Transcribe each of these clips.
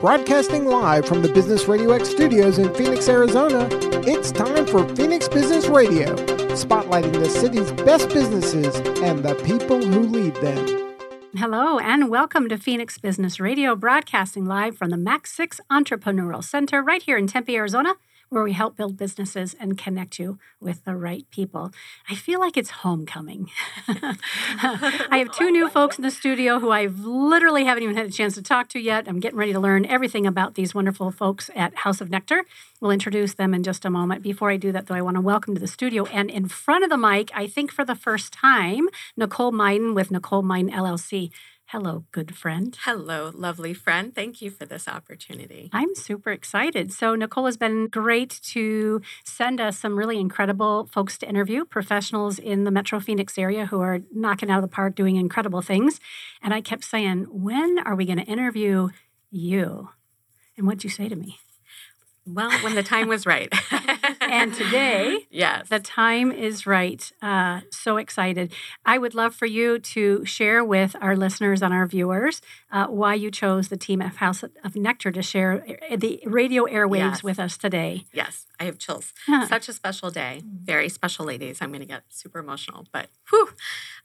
Broadcasting live from the Business Radio X studios in Phoenix, Arizona, it's time for Phoenix Business Radio, spotlighting the city's best businesses and the people who lead them. Hello, and welcome to Phoenix Business Radio, broadcasting live from the MAC6 Entrepreneurial Center right here in Tempe, Arizona where we help build businesses and connect you with the right people. I feel like it's homecoming. I have two new folks in the studio who I literally haven't even had a chance to talk to yet. I'm getting ready to learn everything about these wonderful folks at House of Nectar. We'll introduce them in just a moment. Before I do that, though, I want to welcome to the studio and in front of the mic, I think for the first time, Nicole Myden with Nicole Myden LLC. Hello, good friend. Hello, lovely friend. Thank you for this opportunity. I'm super excited. So, Nicole has been great to send us some really incredible folks to interview, professionals in the Metro Phoenix area who are knocking out of the park doing incredible things. And I kept saying, When are we going to interview you? And what'd you say to me? Well, when the time was right. and today, yes, the time is right. Uh, so excited! I would love for you to share with our listeners and our viewers uh, why you chose the team of House of Nectar to share the radio airwaves yes. with us today. Yes, I have chills. Huh. Such a special day. Very special, ladies. I'm going to get super emotional, but whew,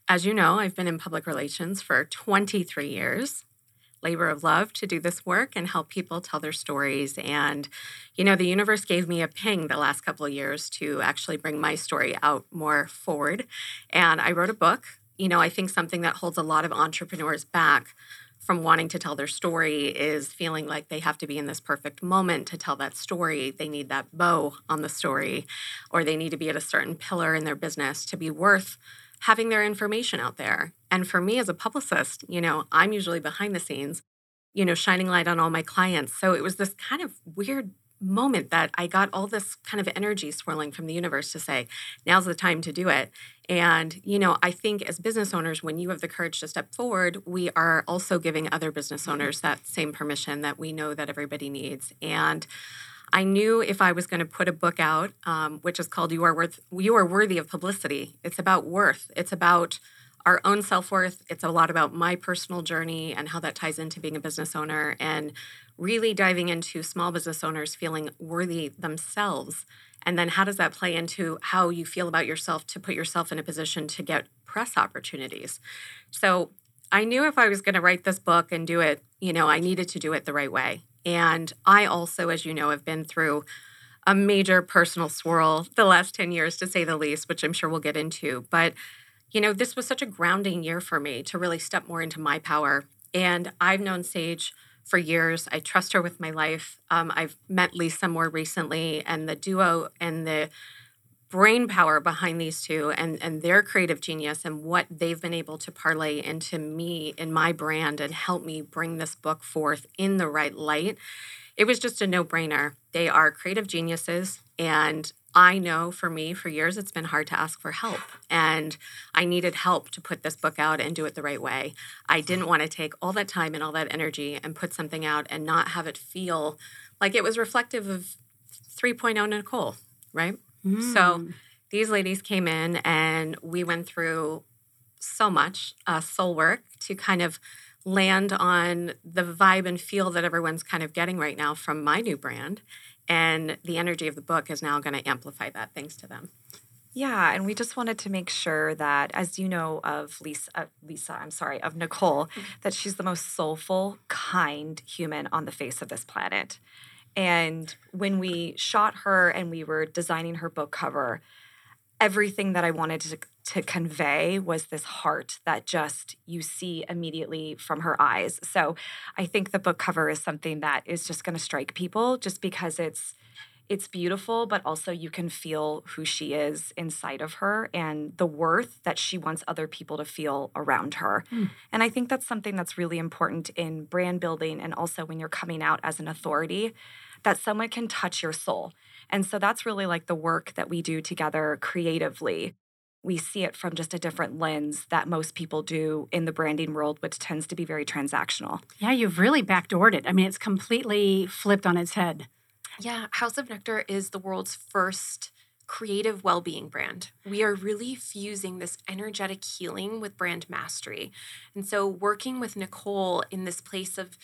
as you know, I've been in public relations for 23 years labor of love to do this work and help people tell their stories. And, you know, the universe gave me a ping the last couple of years to actually bring my story out more forward. And I wrote a book. You know, I think something that holds a lot of entrepreneurs back from wanting to tell their story is feeling like they have to be in this perfect moment to tell that story. They need that bow on the story, or they need to be at a certain pillar in their business to be worth having their information out there. And for me as a publicist, you know, I'm usually behind the scenes, you know, shining light on all my clients. So it was this kind of weird moment that I got all this kind of energy swirling from the universe to say, now's the time to do it. And, you know, I think as business owners, when you have the courage to step forward, we are also giving other business owners that same permission that we know that everybody needs. And I knew if I was going to put a book out, um, which is called "You Are Worth," you are worthy of publicity. It's about worth. It's about our own self worth. It's a lot about my personal journey and how that ties into being a business owner, and really diving into small business owners feeling worthy themselves. And then how does that play into how you feel about yourself to put yourself in a position to get press opportunities? So I knew if I was going to write this book and do it, you know, I needed to do it the right way. And I also, as you know, have been through a major personal swirl the last 10 years, to say the least, which I'm sure we'll get into. But, you know, this was such a grounding year for me to really step more into my power. And I've known Sage for years. I trust her with my life. Um, I've met Lisa more recently, and the duo and the brain power behind these two and and their creative genius and what they've been able to parlay into me in my brand and help me bring this book forth in the right light it was just a no-brainer they are creative geniuses and I know for me, for years, it's been hard to ask for help. And I needed help to put this book out and do it the right way. I didn't want to take all that time and all that energy and put something out and not have it feel like it was reflective of 3.0 Nicole, right? Mm. So these ladies came in and we went through so much uh, soul work to kind of land on the vibe and feel that everyone's kind of getting right now from my new brand. And the energy of the book is now going to amplify that thanks to them. Yeah, and we just wanted to make sure that, as you know of Lisa, uh, Lisa, I'm sorry, of Nicole, mm-hmm. that she's the most soulful, kind human on the face of this planet. And when we shot her and we were designing her book cover, everything that I wanted to, to convey was this heart that just you see immediately from her eyes. So I think the book cover is something that is just going to strike people just because it's it's beautiful, but also you can feel who she is inside of her and the worth that she wants other people to feel around her. Mm. And I think that's something that's really important in brand building and also when you're coming out as an authority that someone can touch your soul. And so that's really like the work that we do together creatively. We see it from just a different lens that most people do in the branding world, which tends to be very transactional. Yeah, you've really backdoored it. I mean, it's completely flipped on its head. Yeah, House of Nectar is the world's first creative well being brand. We are really fusing this energetic healing with brand mastery. And so, working with Nicole in this place of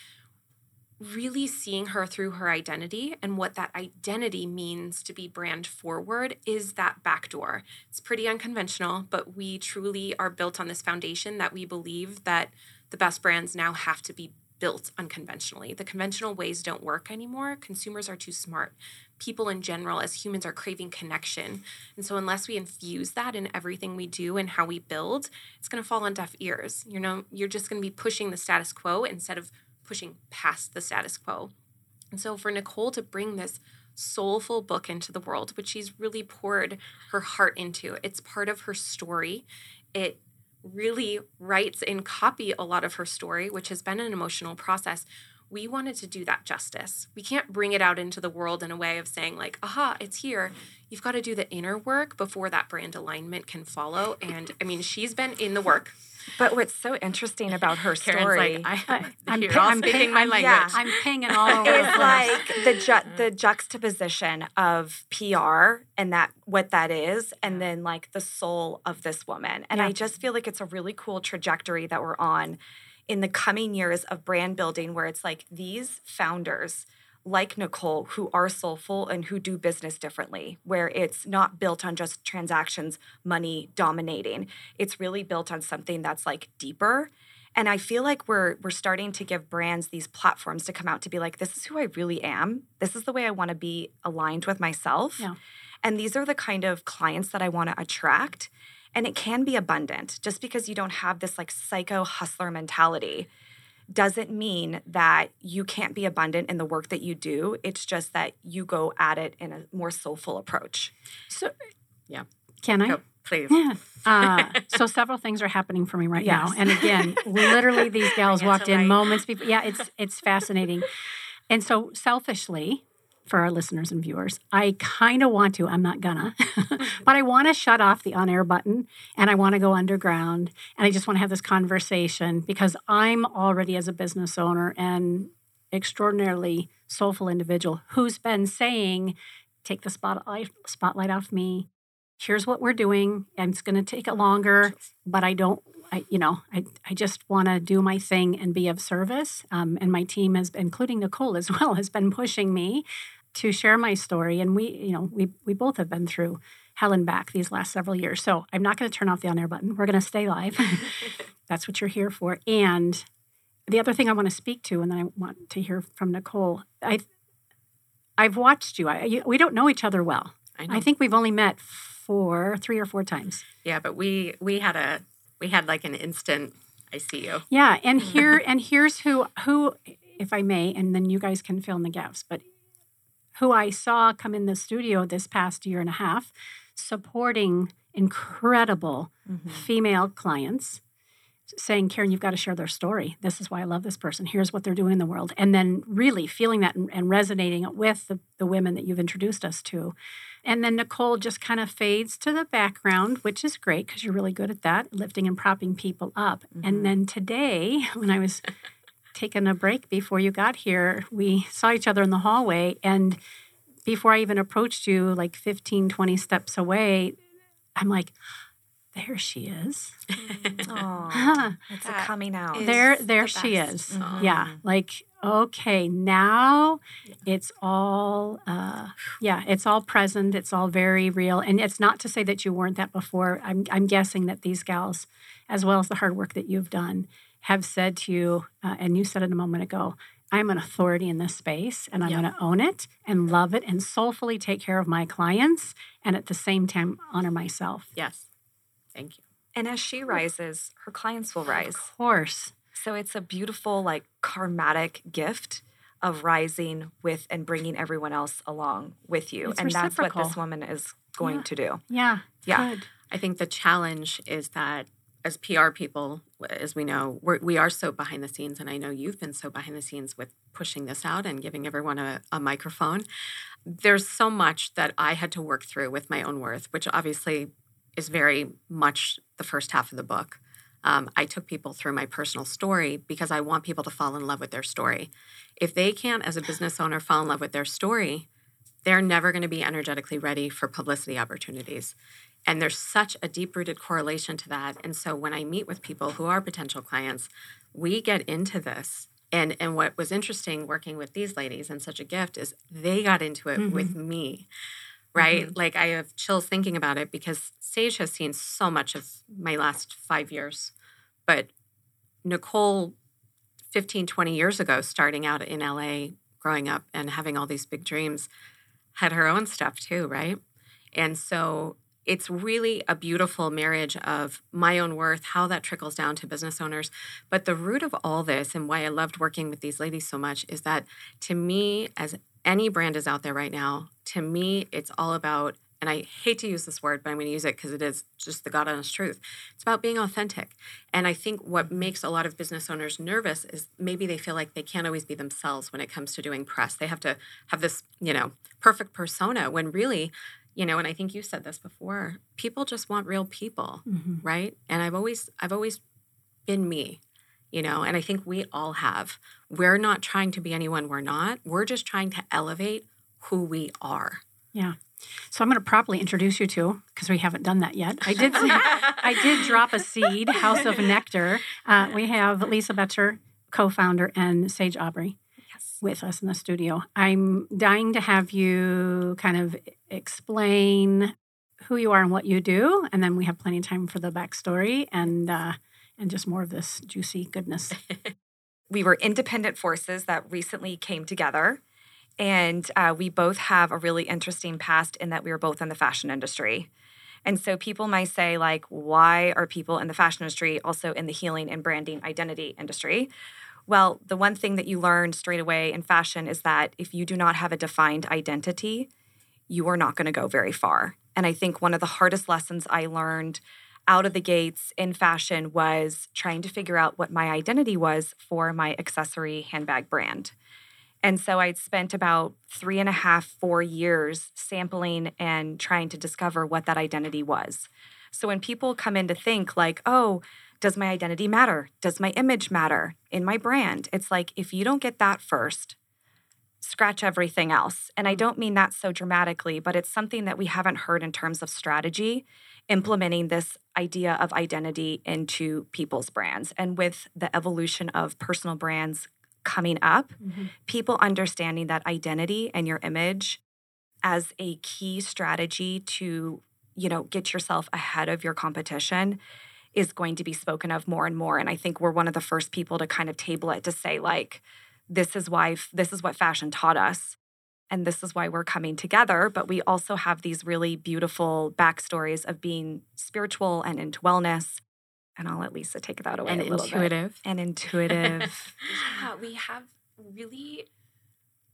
really seeing her through her identity and what that identity means to be brand forward is that backdoor. It's pretty unconventional, but we truly are built on this foundation that we believe that the best brands now have to be built unconventionally. The conventional ways don't work anymore. Consumers are too smart. People in general, as humans, are craving connection. And so, unless we infuse that in everything we do and how we build, it's going to fall on deaf ears. You know, you're just going to be pushing the status quo instead of pushing past the status quo. And so for Nicole to bring this soulful book into the world, which she's really poured her heart into, it's part of her story. It really writes and copy a lot of her story, which has been an emotional process. We wanted to do that justice. We can't bring it out into the world in a way of saying, like, aha, it's here. You've got to do the inner work before that brand alignment can follow. And I mean, she's been in the work but what's so interesting about her story, like, I, I'm, you're pa- all I'm speaking paying my I'm- language. yeah. I'm pinging all over. is the like the ju- mm-hmm. the juxtaposition of PR and that what that is, and then like the soul of this woman. And Yeah. I just feel like it's a really cool trajectory that we're on in the coming years of brand building, where it's like these founders like Nicole who are soulful and who do business differently, where it's not built on just transactions, money dominating. It's really built on something that's like deeper. And I feel like we're we're starting to give brands these platforms to come out to be like, this is who I really am. This is the way I want to be aligned with myself. Yeah. And these are the kind of clients that I want to attract. And it can be abundant just because you don't have this like psycho hustler mentality doesn't mean that you can't be abundant in the work that you do. It's just that you go at it in a more soulful approach. So, Yeah. Can I? Go, please. Yeah. Uh, so several things are happening for me right now, and again, literally, these gals walked in moments before. Yeah, it's it's fascinating, and so selfishly, for our listeners and viewers, I kind of want to. I'm not gonna, but I want to shut off the on-air button, and I want to go underground, and I just want to have this conversation because I'm already as a business owner and extraordinarily soulful individual who's been saying, "Take the spotlight spotlight off me." here's what we're doing and it's going to take it longer but i don't I, you know i, I just want to do my thing and be of service um, and my team has including nicole as well has been pushing me to share my story and we you know we, we both have been through hell and back these last several years so i'm not going to turn off the on-air button we're going to stay live that's what you're here for and the other thing i want to speak to and then i want to hear from nicole i i've watched you I, you, we don't know each other well I know. I think we've only met four, three or four times. yeah, but we we had a we had like an instant. I see you. Yeah, and here and here's who who, if I may, and then you guys can fill in the gaps. But who I saw come in the studio this past year and a half, supporting incredible mm-hmm. female clients, saying, "Karen, you've got to share their story. This is why I love this person. Here's what they're doing in the world," and then really feeling that and, and resonating it with the, the women that you've introduced us to. And then Nicole just kind of fades to the background, which is great because you're really good at that, lifting and propping people up. And mm-hmm. then today, when I was taking a break before you got here, we saw each other in the hallway. And before I even approached you, like 15, 20 steps away, I'm like, there she is. Oh, it's a coming out. is- there the there she best. is Mhm. yeah like okay now it's all uh yeah it's all present it's all very real and it's not to say that you weren't that before i'm i'm guessing that these gals as well as the hard work that you've done have said to you uh, and you said it a moment ago i'm an authority in this space and i'm Yeah. going to own it and love it and soulfully take care of my clients and at the same time honor myself Yes. Thank you. and as she rises, her clients will rise. of course So it's a beautiful, like, karmatic gift of rising with and bringing everyone else along with you. It's and that's what this woman is going Yeah. to do. yeah Yeah. good. I think the challenge is that as PR people, as we know, we're, we are so behind the scenes, and I know you've been so behind the scenes with pushing this out and giving everyone a, a microphone. There's so much that I had to work through with my own worth, which obviously is very much the first half of the book. Um, I took people through my personal story because I want people to fall in love with their story. If they can't, as a business owner, fall in love with their story, they're never going to be energetically ready for publicity opportunities. And there's such a deep rooted correlation to that. And so when I meet with people who are potential clients, we get into this And and what was interesting working with these ladies and such a gift is they got into it Mhm. with me. Right? Mm-hmm. Like I have chills thinking about it because Sage has seen so much of my last 5 years. But Nicole 15 20 years ago starting out in LA growing up and having all these big dreams had her own stuff too, right? And so it's really a beautiful marriage of my own worth, how that trickles down to business owners. But the root of all this and why I loved working with these ladies so much is that to me, as any brand is out there right now, to me, it's all about, and I hate to use this word, but I'm going to use it because it is just the God honest truth. It's about being authentic. And I think what makes a lot of business owners nervous is maybe they feel like they can't always be themselves when it comes to doing press. They have to have this, you know, perfect persona when really, you know, and I think you said this before, people just want real people, Mhm. right? And I've always I've always been me, you know, and I think we all have. We're not trying to be anyone we're not. We're just trying to elevate who we are. Yeah. So I'm going to properly introduce you to because we haven't done that yet. I did. I did drop a seed. House of Nectar. Uh, we have Lisa Boettcher, co-founder, and Sage Aubrey. With us in the studio. I'm dying to have you kind of explain who you are and what you do, and then we have plenty of time for the backstory and uh, and just more of this juicy goodness. we were independent forces that recently came together. And uh, we both have a really interesting past in that we were both in the fashion industry. And so people might say, like, why are people in the fashion industry also in the healing and branding identity industry? Well, the one thing that you learn straight away in fashion is that if you do not have a defined identity, you are not going to go very far. And I think one of the hardest lessons I learned out of the gates in fashion was trying to figure out what my identity was for my accessory handbag brand. And so I'd spent about three and a half, four years sampling and trying to discover what that identity was. So when people come in to think, like, oh, does my identity matter? Does my image matter in my brand? It's like, if you don't get that first, scratch everything else. And I don't mean that so dramatically, but it's something that we haven't heard in terms of strategy, implementing this idea of identity into people's brands. And with the evolution of personal brands coming up, mm-hmm. people understanding that identity and your image as a key strategy to, you know, get yourself ahead of your competition is going to be spoken of more and more. And I think we're one of the first people to kind of table it to say, like, this is why this is what fashion taught us and this is why we're coming together but we also have these really beautiful backstories of being spiritual and into wellness and i'll let lisa take that away and intuitive. bit and intuitive Yeah, uh, we have really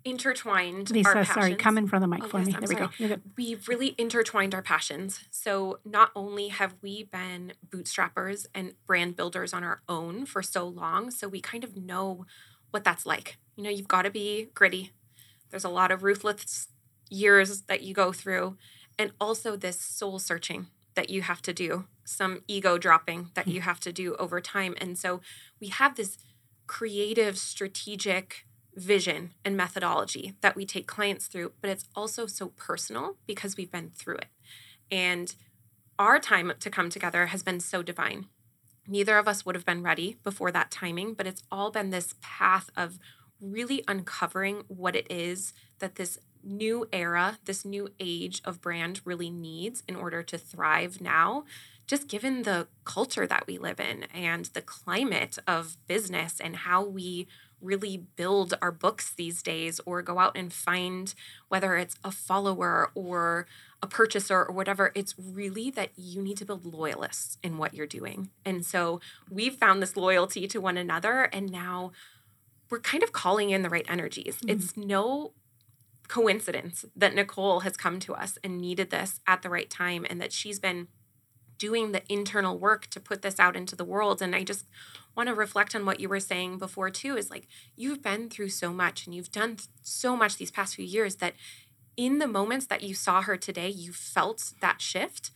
intertwined our Lisa, passions. sorry, come in front of the mic Oh, for yes, me. I'm there we go. sorry. You're good. We've really intertwined our passions. So not only have we been bootstrappers and brand builders on our own for so long, so we kind of know what that's like. You know, you've got to be gritty. There's a lot of ruthless years that you go through, and also this soul searching that you have to do, some ego dropping that hmm. you have to do over time. And so we have this creative, strategic vision and methodology that we take clients through, but it's also so personal because we've been through it. And our time to come together has been so divine. Neither of us would have been ready before that timing, but it's all been this path of really uncovering what it is that this new era, this new age of brand really needs in order to thrive now, just given the culture that we live in and the climate of business and how we really build our books these days or go out and find whether it's a follower or a purchaser or whatever it's really that you need to build loyalists in what you're doing. And so we've found this loyalty to one another and now we're kind of calling in the right energies. Mm-hmm. It's no coincidence that nicole has come to us and needed this at the right time and that she's been doing the internal work to put this out into the world and i just want to reflect on what you were saying before too is like you've been through so much and you've done so much these past few years that in the moments that you saw her today you felt that shift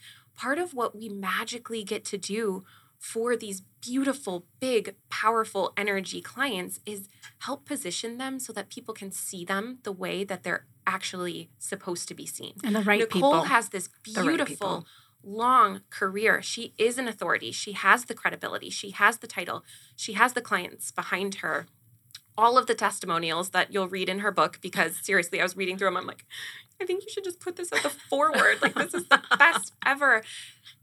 part of what we magically get to do for these beautiful big powerful energy clients is help position them so that people can see them the way that they're actually supposed to be seen And the right nicole people. has this beautiful. Long career. She is an authority. She has the credibility. She has the title. She has the clients behind her. all of the testimonials that you'll read in her book because seriously, I was reading through them. I'm like, I think you should just put this at the forward. Like this is the best ever.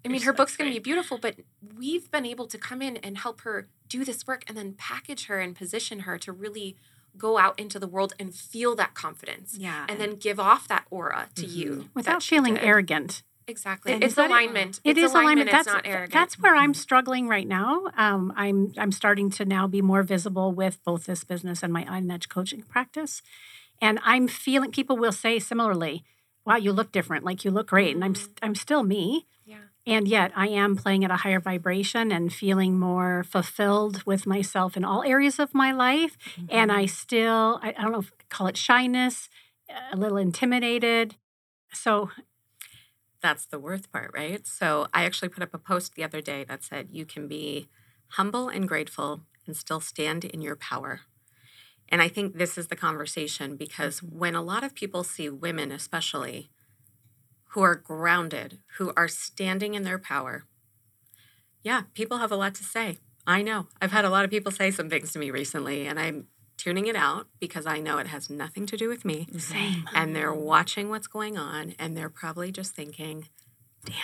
I mean, her book's going to be beautiful, but we've been able to come in and help her do this work and then package her and position her to really go out into the world and feel that confidence. Yeah. And then give off that aura to Mm-hmm. you. Without that she feeling did. Exactly. And it's it? alignment. It it's is alignment. It's That's not arrogant. that's where I'm struggling right now. Um, I'm I'm starting to now be more visible with both this business and my on edge coaching practice, and I'm feeling people will say similarly, "Wow, you look different. Like you look great," and I'm I'm still me. Yeah. And yet, I am playing at a higher vibration and feeling more fulfilled with myself in all areas of my life. And I still, I, I don't know if call it shyness, a little intimidated. So, That's the worth part, right? So I actually put up a post the other day that said you can be humble and grateful and still stand in your power. And I think this is the conversation because when a lot of people see women, especially, who are grounded, who are standing in their power, yeah, people have a lot to say. I know. I've had a lot of people say some things to me recently, and I'm tuning it out because I know it has nothing to do with me. same. And they're watching what's going on, and they're probably just thinking, damn.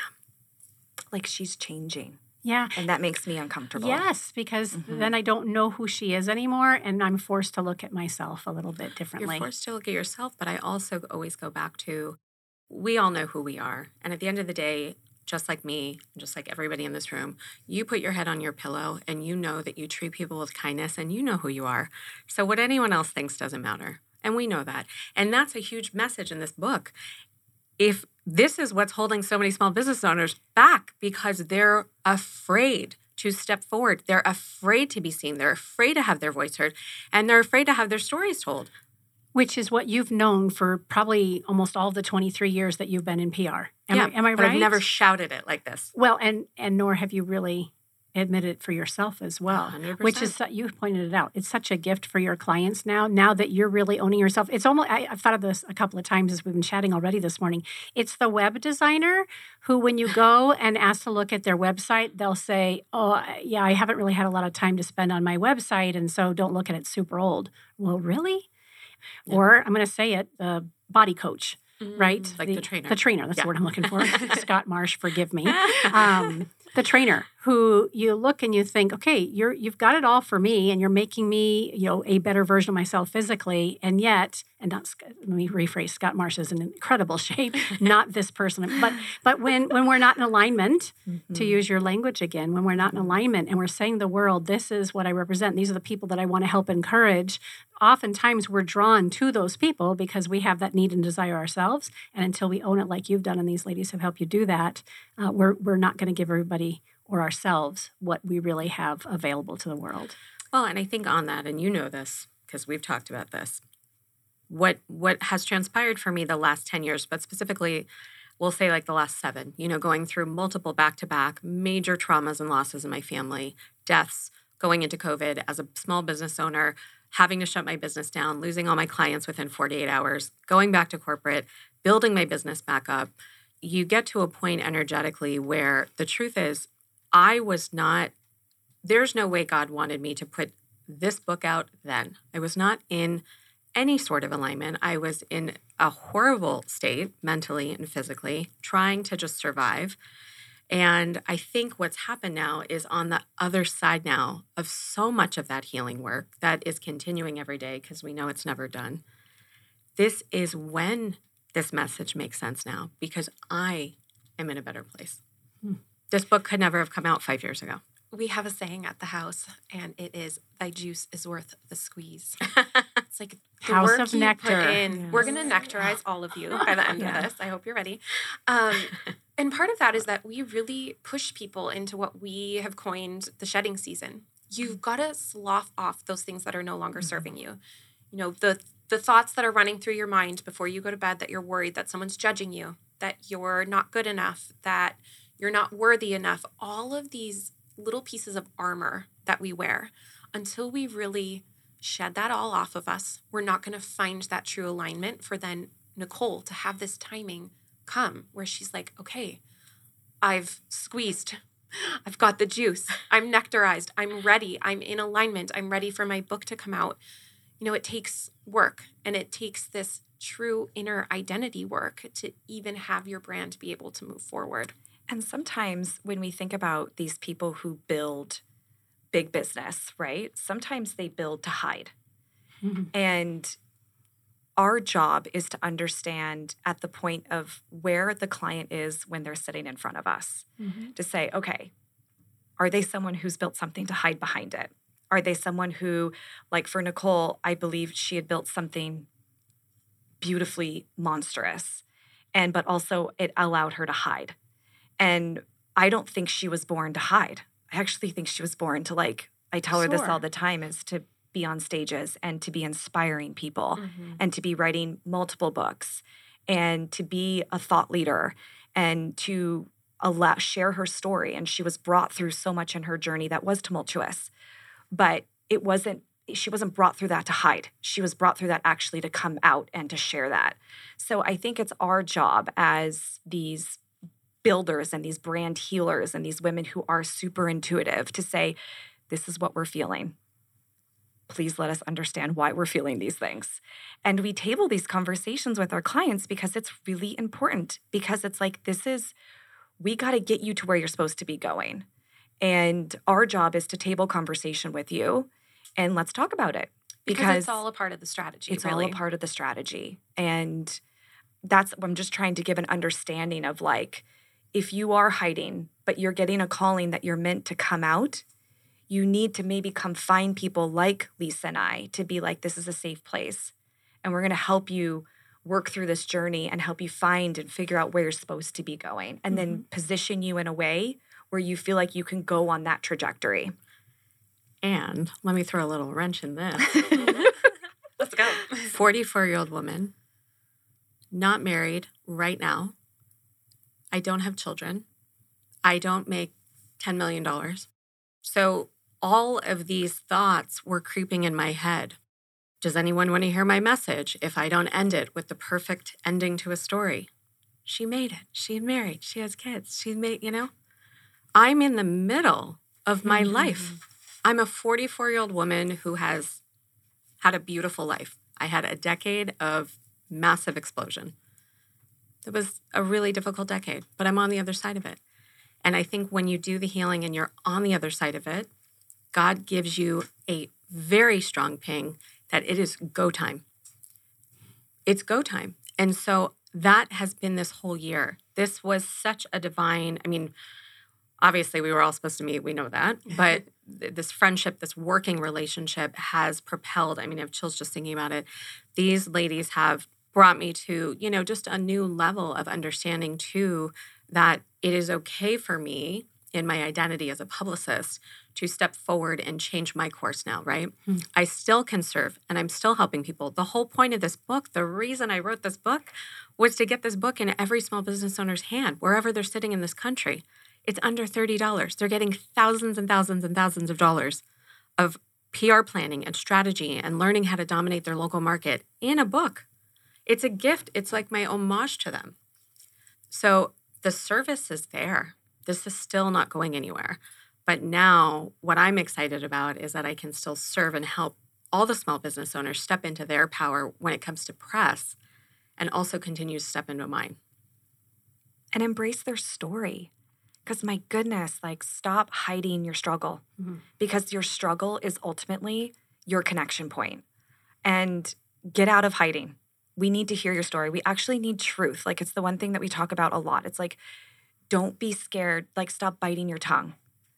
like she's changing. Yeah. And that makes me uncomfortable. Yes, because mm-hmm. then I don't know who she is anymore, and I'm forced to look at myself a little bit differently. You're forced to look at yourself, but I also always go back to we all know who we are. And at the end of the day, just like me, just like everybody in this room, you put your head on your pillow and you know that you treat people with kindness and you know who you are. So what anyone else thinks doesn't matter. And we know that. And that's a huge message in this book. If this is what's holding so many small business owners back because they're afraid to step forward, they're afraid to be seen, they're afraid to have their voice heard, and they're afraid to have their stories told. Which is what you've known for probably almost all the 23 years that you've been in PR. Am, yeah, I, am I but right? I've never shouted it like this. well, and and nor have you really admitted it for yourself as well. 100%. Which is you pointed it out. It's such a gift for your clients now. Now that you're really owning yourself, it's almost. I, I've thought of this a couple of times as we've been chatting already this morning. It's the web designer who, when you go and ask to look at their website, they'll say, "Oh, yeah, I haven't really had a lot of time to spend on my website, and so don't look at it. Super old." Well, really? Or I'm going to say it, the body coach, right? Mm, Like the trainer. The trainer. That's Yeah. the word I'm looking for. Scott Marsh, forgive me. Um, the trainer who you look and you think, okay, you're you've got it all for me, and you're making me, you know, a better version of myself physically, and yet, and not let me rephrase, Scott Marsh is in incredible shape, not this person, but but when when we're not in alignment, to use your language again, when we're not in alignment and we're saying the world, this is what I represent, these are the people that I want to help encourage. Oftentimes, we're drawn to those people because we have that need and desire ourselves, and until we own it, like you've done, and these ladies have helped you do that, uh, we're we're not going to give everybody or ourselves what we really have available to the world. Well, and I think on that, and you know this because we've talked about this. What what has transpired for me the last ten years, but specifically, we'll say like the last seven. You know, going through multiple back to back major traumas and losses in my family, deaths, going into COVID as a small business owner, having to shut my business down, losing all my clients within 48 hours, going back to corporate, building my business back up. You get to a point energetically where the truth is, I was not there's no way God wanted me to put this book out then. I was not in any sort of alignment. I was in a horrible state mentally and physically, trying to just survive. And I think what's happened now is on the other side now of so much of that healing work that is continuing every day because we know it's never done. This is when this message makes sense now because I am in a better place. This book could never have come out five years ago. We have a saying at the house, and it is "Thy juice is worth the squeeze." it's like the House work of you nectar. Put in. We're gonna nectarize all of you by the end Yeah. of this. I hope you're ready. Um, and part of that is that we really push people into what we have coined the shedding season. You've got to slough off those things that are no longer serving you. You know the the thoughts that are running through your mind before you go to bed that you're worried that someone's judging you, that you're not good enough, that you're not worthy enough. All of these little pieces of armor that we wear until we really shed that all off of us, we're not going to find that true alignment for then Nicole to have this timing come where she's like, okay, I've squeezed. I've got the juice. I'm nectarized. I'm ready. I'm in alignment. I'm ready for my book to come out. you know, it takes work and it takes this true inner identity work to even have your brand be able to move forward. And sometimes when we think about these people who build big business, right? Sometimes they build to hide. Mm-hmm. And our job is to understand at the point of where the client is when they're sitting in front of us mm-hmm. to say, okay, are they someone who's built something to hide behind it? Are they someone who, like for Nicole, I believe she had built something beautifully monstrous, and but also it allowed her to hide. And I don't think she was born to hide. I actually think she was born to like, I tell her this all the time, is to be on stages and to be inspiring people mm-hmm. and to be writing multiple books and to be a thought leader and to allow share her story. And she was brought through so much in her journey that was tumultuous. But it wasn't she wasn't brought through that to hide. She was brought through that actually to come out and to share that. So i think it's our job as these builders and these brand healers and these women who are super intuitive to say this is what we're feeling please let us understand why we're feeling these things. And we table these conversations with our clients because it's really important, because it's like, this is, we got to get you to where you're supposed to be going. And our job is to table conversation with you and let's talk about it. Because, because it's all a part of the strategy. It's really. all a part of the strategy. And that's I'm just trying to give an understanding of like, if you are hiding, but you're getting a calling that you're meant to come out, you need to maybe come find people like Lisa and I to be like, this is a safe place. And we're going to help you work through this journey and help you find and figure out where you're supposed to be going and mm-hmm. then position you in a way where you feel like you can go on that trajectory. And let me throw a little wrench in this. Let's go. 44 year old woman, not married right now. I don't have children. I don't make $10 million. So all of these thoughts were creeping in my head. Does anyone want to hear my message if I don't end it with the perfect ending to a story? She made it. She married. She has kids. She made, you know? I'm in the middle of my mm-hmm. life. I'm a 44 year old woman who has had a beautiful life. I had a decade of massive explosion. It was a really difficult decade, but I'm on the other side of it. And I think when you do the healing and you're on the other side of it, God gives you a very strong ping that it is go time. It's go time. And so that has been this whole year. This was such a divine, I mean, obviously we were all supposed to meet, we know that, but this friendship, this working relationship has propelled. I mean, I have chills just thinking about it. These ladies have brought me to, you know, just a new level of understanding too that it is okay for me in my identity as a publicist to step forward and change my course now, right? Hmm. I still can serve and I'm still helping people. The whole point of this book, the reason I wrote this book was to get this book in every small business owner's hand, wherever they're sitting in this country. It's under $30. They're getting thousands and thousands and thousands of dollars of PR planning and strategy and learning how to dominate their local market in a book. It's a gift. It's like my homage to them. So the service is there. This is still not going anywhere. But now, what I'm excited about is that I can still serve and help all the small business owners step into their power when it comes to press and also continue to step into mine. And embrace their story. Because my goodness, like stop hiding your struggle mm-hmm. because your struggle is ultimately your connection point. And get out of hiding we need to hear your story. We actually need truth. Like it's the one thing that we talk about a lot. It's like, don't be scared. Like, stop biting your tongue.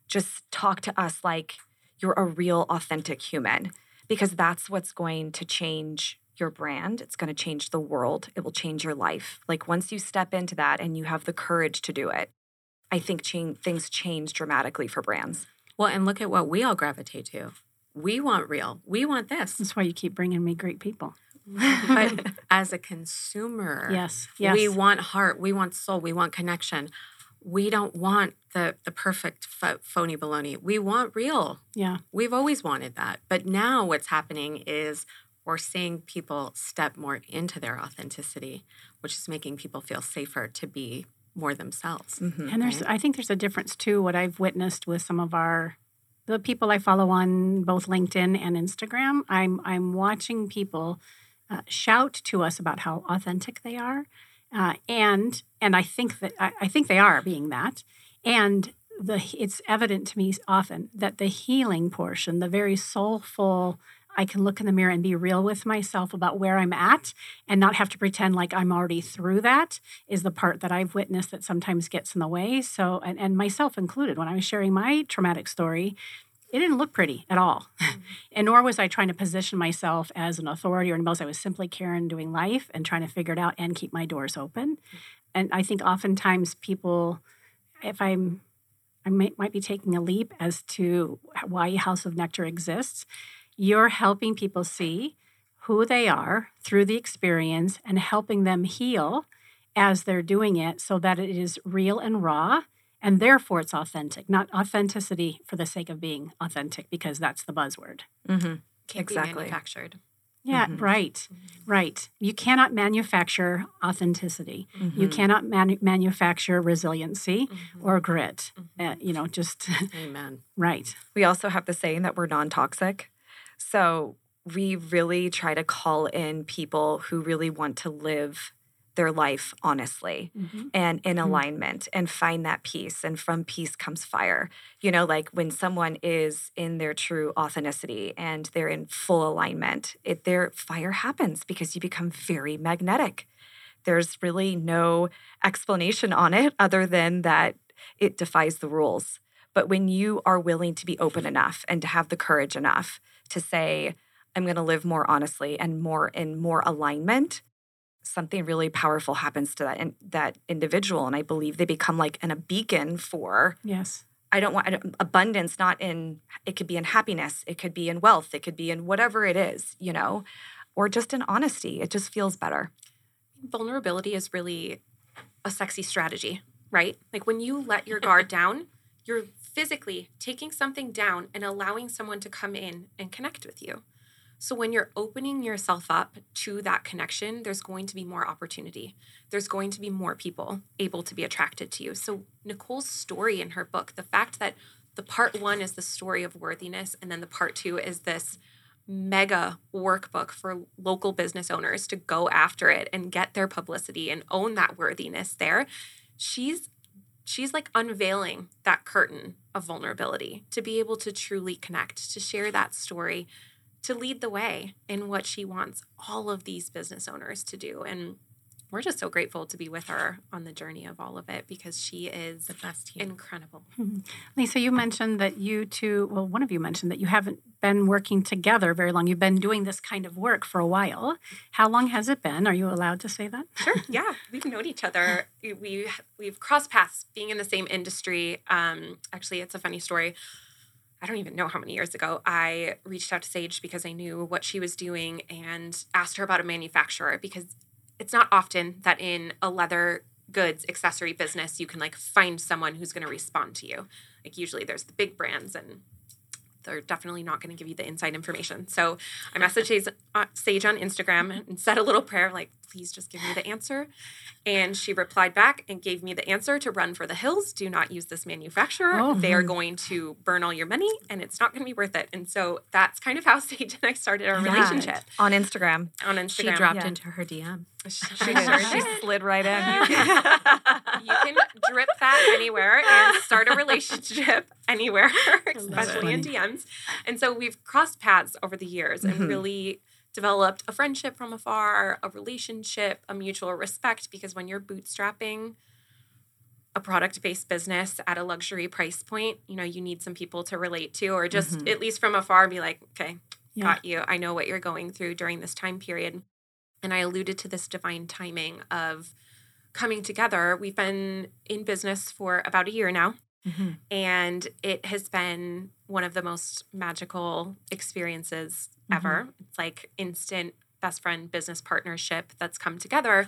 Just talk to us like you're a real, authentic human, because that's what's going to change your brand. It's going to change the world. It will change your life. Like, once you step into that and you have the courage to do it, I think change, things change dramatically for brands. Well, and look at what we all gravitate to. We want real. We want this. That's why you keep bringing me great people but as a consumer, yes, yes, we want heart, we want soul, we want connection. We don't want the the perfect phony baloney. We want real. Yeah, we've always wanted that, but now what's happening is we're seeing people step more into their authenticity, which is making people feel safer to be more themselves. Mm-hmm. And there's, right? I think there's a difference too. What I've witnessed with some of our the people I follow on both LinkedIn and Instagram, I'm I'm watching people uh, shout to us about how authentic they are, uh, and and I think that I, I think they are being that, and the it's evident to me often that the healing portion, the very soulful I can look in the mirror and be real with myself about where I'm at and not have to pretend like I'm already through that is the part that I've witnessed that sometimes gets in the way. So, and, and myself included, when I was sharing my traumatic story, it didn't look pretty at all. Mm-hmm. and nor was I trying to position myself as an authority or anything else. I was simply Karen doing life and trying to figure it out and keep my doors open. Mm-hmm. And I think oftentimes people, if I'm, I may, might be taking a leap as to why House of Nectar exists you're helping people see who they are through the experience and helping them heal as they're doing it so that it is real and raw and therefore it's authentic not authenticity for the sake of being authentic because that's the buzzword mm-hmm. Can't exactly. be manufactured yeah mm-hmm. right mm-hmm. right you cannot manufacture authenticity you mm-hmm. cannot man- manufacture resiliency mm-hmm. or grit mm-hmm. uh, you know just amen right we also have the saying that we're non-toxic so we really try to call in people who really want to live their life honestly mm-hmm. and in mm-hmm. alignment and find that peace. And from peace comes fire. You know, like when someone is in their true authenticity and they're in full alignment, it their fire happens because you become very magnetic. There's really no explanation on it other than that it defies the rules. But when you are willing to be open enough and to have the courage enough to say, I'm going to live more honestly and more in more alignment, something really powerful happens to that and that individual. And I believe they become like an, a beacon for yes. I don't want I don't, abundance, not in it could be in happiness, it could be in wealth, it could be in whatever it is, you know, or just in honesty. It just feels better. Vulnerability is really a sexy strategy, right? Like when you let your guard down, you're physically taking something down and allowing someone to come in and connect with you. So, when you're opening yourself up to that connection, there's going to be more opportunity. There's going to be more people able to be attracted to you. So, Nicole's story in her book, the fact that the part one is the story of worthiness, and then the part two is this mega workbook for local business owners to go after it and get their publicity and own that worthiness there. She's she's like unveiling that curtain of vulnerability to be able to truly connect, to share that story, to lead the way in what she wants all of these business owners to do. And we're just so grateful to be with her on the journey of all of it because she is the best incredible. Mm-hmm. Lisa, you mentioned that you two, well, one of you mentioned that you haven't been working together very long. You've been doing this kind of work for a while. How long has it been? Are you allowed to say that? Sure. Yeah, we've known each other. We we've crossed paths being in the same industry. Um, actually, it's a funny story. I don't even know how many years ago, I reached out to Sage because I knew what she was doing and asked her about a manufacturer because it's not often that in a leather goods accessory business you can like find someone who's going to respond to you. Like usually there's the big brands and they're definitely not going to give you the inside information. So I messaged uh, Sage on Instagram and said a little prayer like, please just give me the answer. And she replied back and gave me the answer to run for the hills. Do not use this manufacturer. Oh. They are going to burn all your money and it's not going to be worth it. And so that's kind of how Sage and I started our yeah. relationship. On Instagram. On Instagram. She dropped yeah. into her DM. She, she slid right in. you can drip that anywhere and start a relationship anywhere, especially in DMs. And so we've crossed paths over the years and mm-hmm. really developed a friendship from afar, a relationship, a mutual respect, because when you're bootstrapping a product based business at a luxury price point, you know, you need some people to relate to, or just mm-hmm. at least from afar be like, okay, yeah. got you. I know what you're going through during this time period. And I alluded to this divine timing of coming together. We've been in business for about a year now. Mm-hmm. And it has been one of the most magical experiences mm-hmm. ever. It's like instant best friend business partnership that's come together.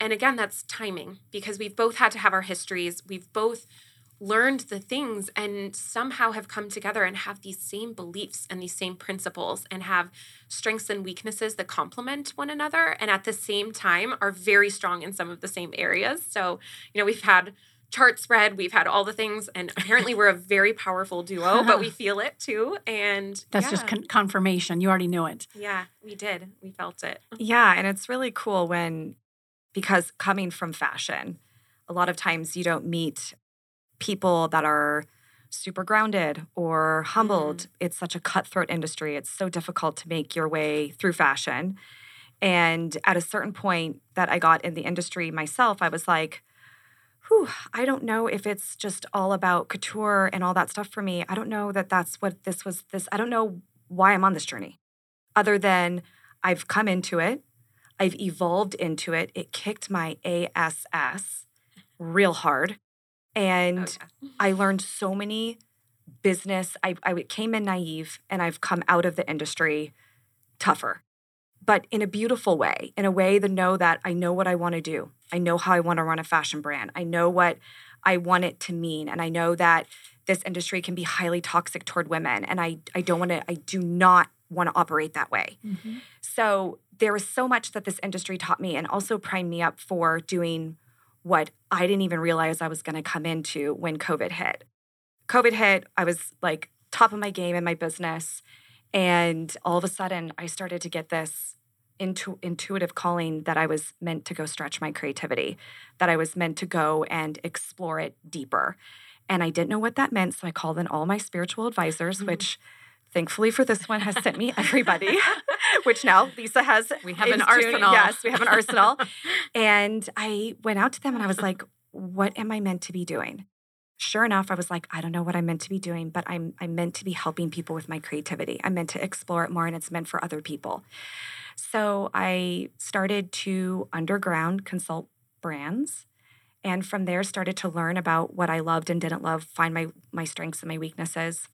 And again, that's timing because we've both had to have our histories. We've both learned the things and somehow have come together and have these same beliefs and these same principles and have strengths and weaknesses that complement one another and at the same time are very strong in some of the same areas. So, you know, we've had chart spread. We've had all the things, and apparently we're a very powerful duo, but we feel it too. And That's yeah, just con- confirmation. You already knew it. yeah, we did. We felt it. Yeah, and it's really cool when because coming from fashion, a lot of times you don't meet people that are super grounded or humbled. Mm-hmm. It's such a cutthroat industry. It's so difficult to make your way through fashion. And at a certain point that I got in the industry myself, I was like, whew, I don't know if it's just all about couture and all that stuff for me. I don't know that that's what this was. This, I don't know why I'm on this journey, other than I've come into it, I've evolved into it. It kicked my ASS real hard. And yeah. I learned so many business. I, I came in naive and I've come out of the industry tougher, but in a beautiful way, in a way to know that I know what I want to do. I know how I want to run a fashion brand. I know what I want it to mean. And I know that this industry can be highly toxic toward women. And I, I don't want to, I do not want to operate that way. Mm-hmm. So there was so much that this industry taught me and also primed me up for doing what I didn't even realize I was going to come into when COVID hit. COVID hit, I was like top of my game in my business. And all of a sudden, I started to get this intu- intuitive calling that I was meant to go stretch my creativity, that I was meant to go and explore it deeper. And I didn't know what that meant. So I called in all my spiritual advisors, mm-hmm. which thankfully for this one has sent me everybody, which now Lisa has. We have an arsenal. Yes, we have an arsenal. and I went out to them and I was like, what am I meant to be doing? Sure enough, I was like, I don't know what I'm meant to be doing, but I'm I'm meant to be helping people with my creativity. I'm meant to explore it more and it's meant for other people. So I started to underground consult brands and from there started to learn about what I loved and didn't love, find my my strengths and my weaknesses.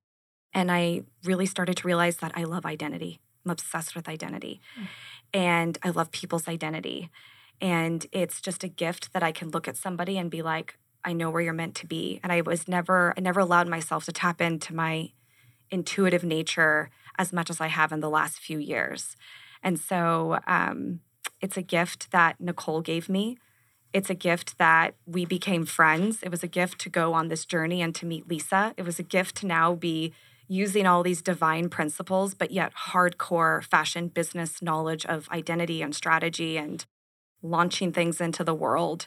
And I really started to realize that I love identity. I'm obsessed with identity. And I love people's identity. And it's just a gift that I can look at somebody and be like, I know where you're meant to be. And I was never, I never allowed myself to tap into my intuitive nature as much as I have in the last few years. And so um, it's a gift that Nicole gave me. It's a gift that we became friends. It was a gift to go on this journey and to meet Lisa. It was a gift to now be using all these divine principles, but yet hardcore fashion business knowledge of identity and strategy and launching things into the world.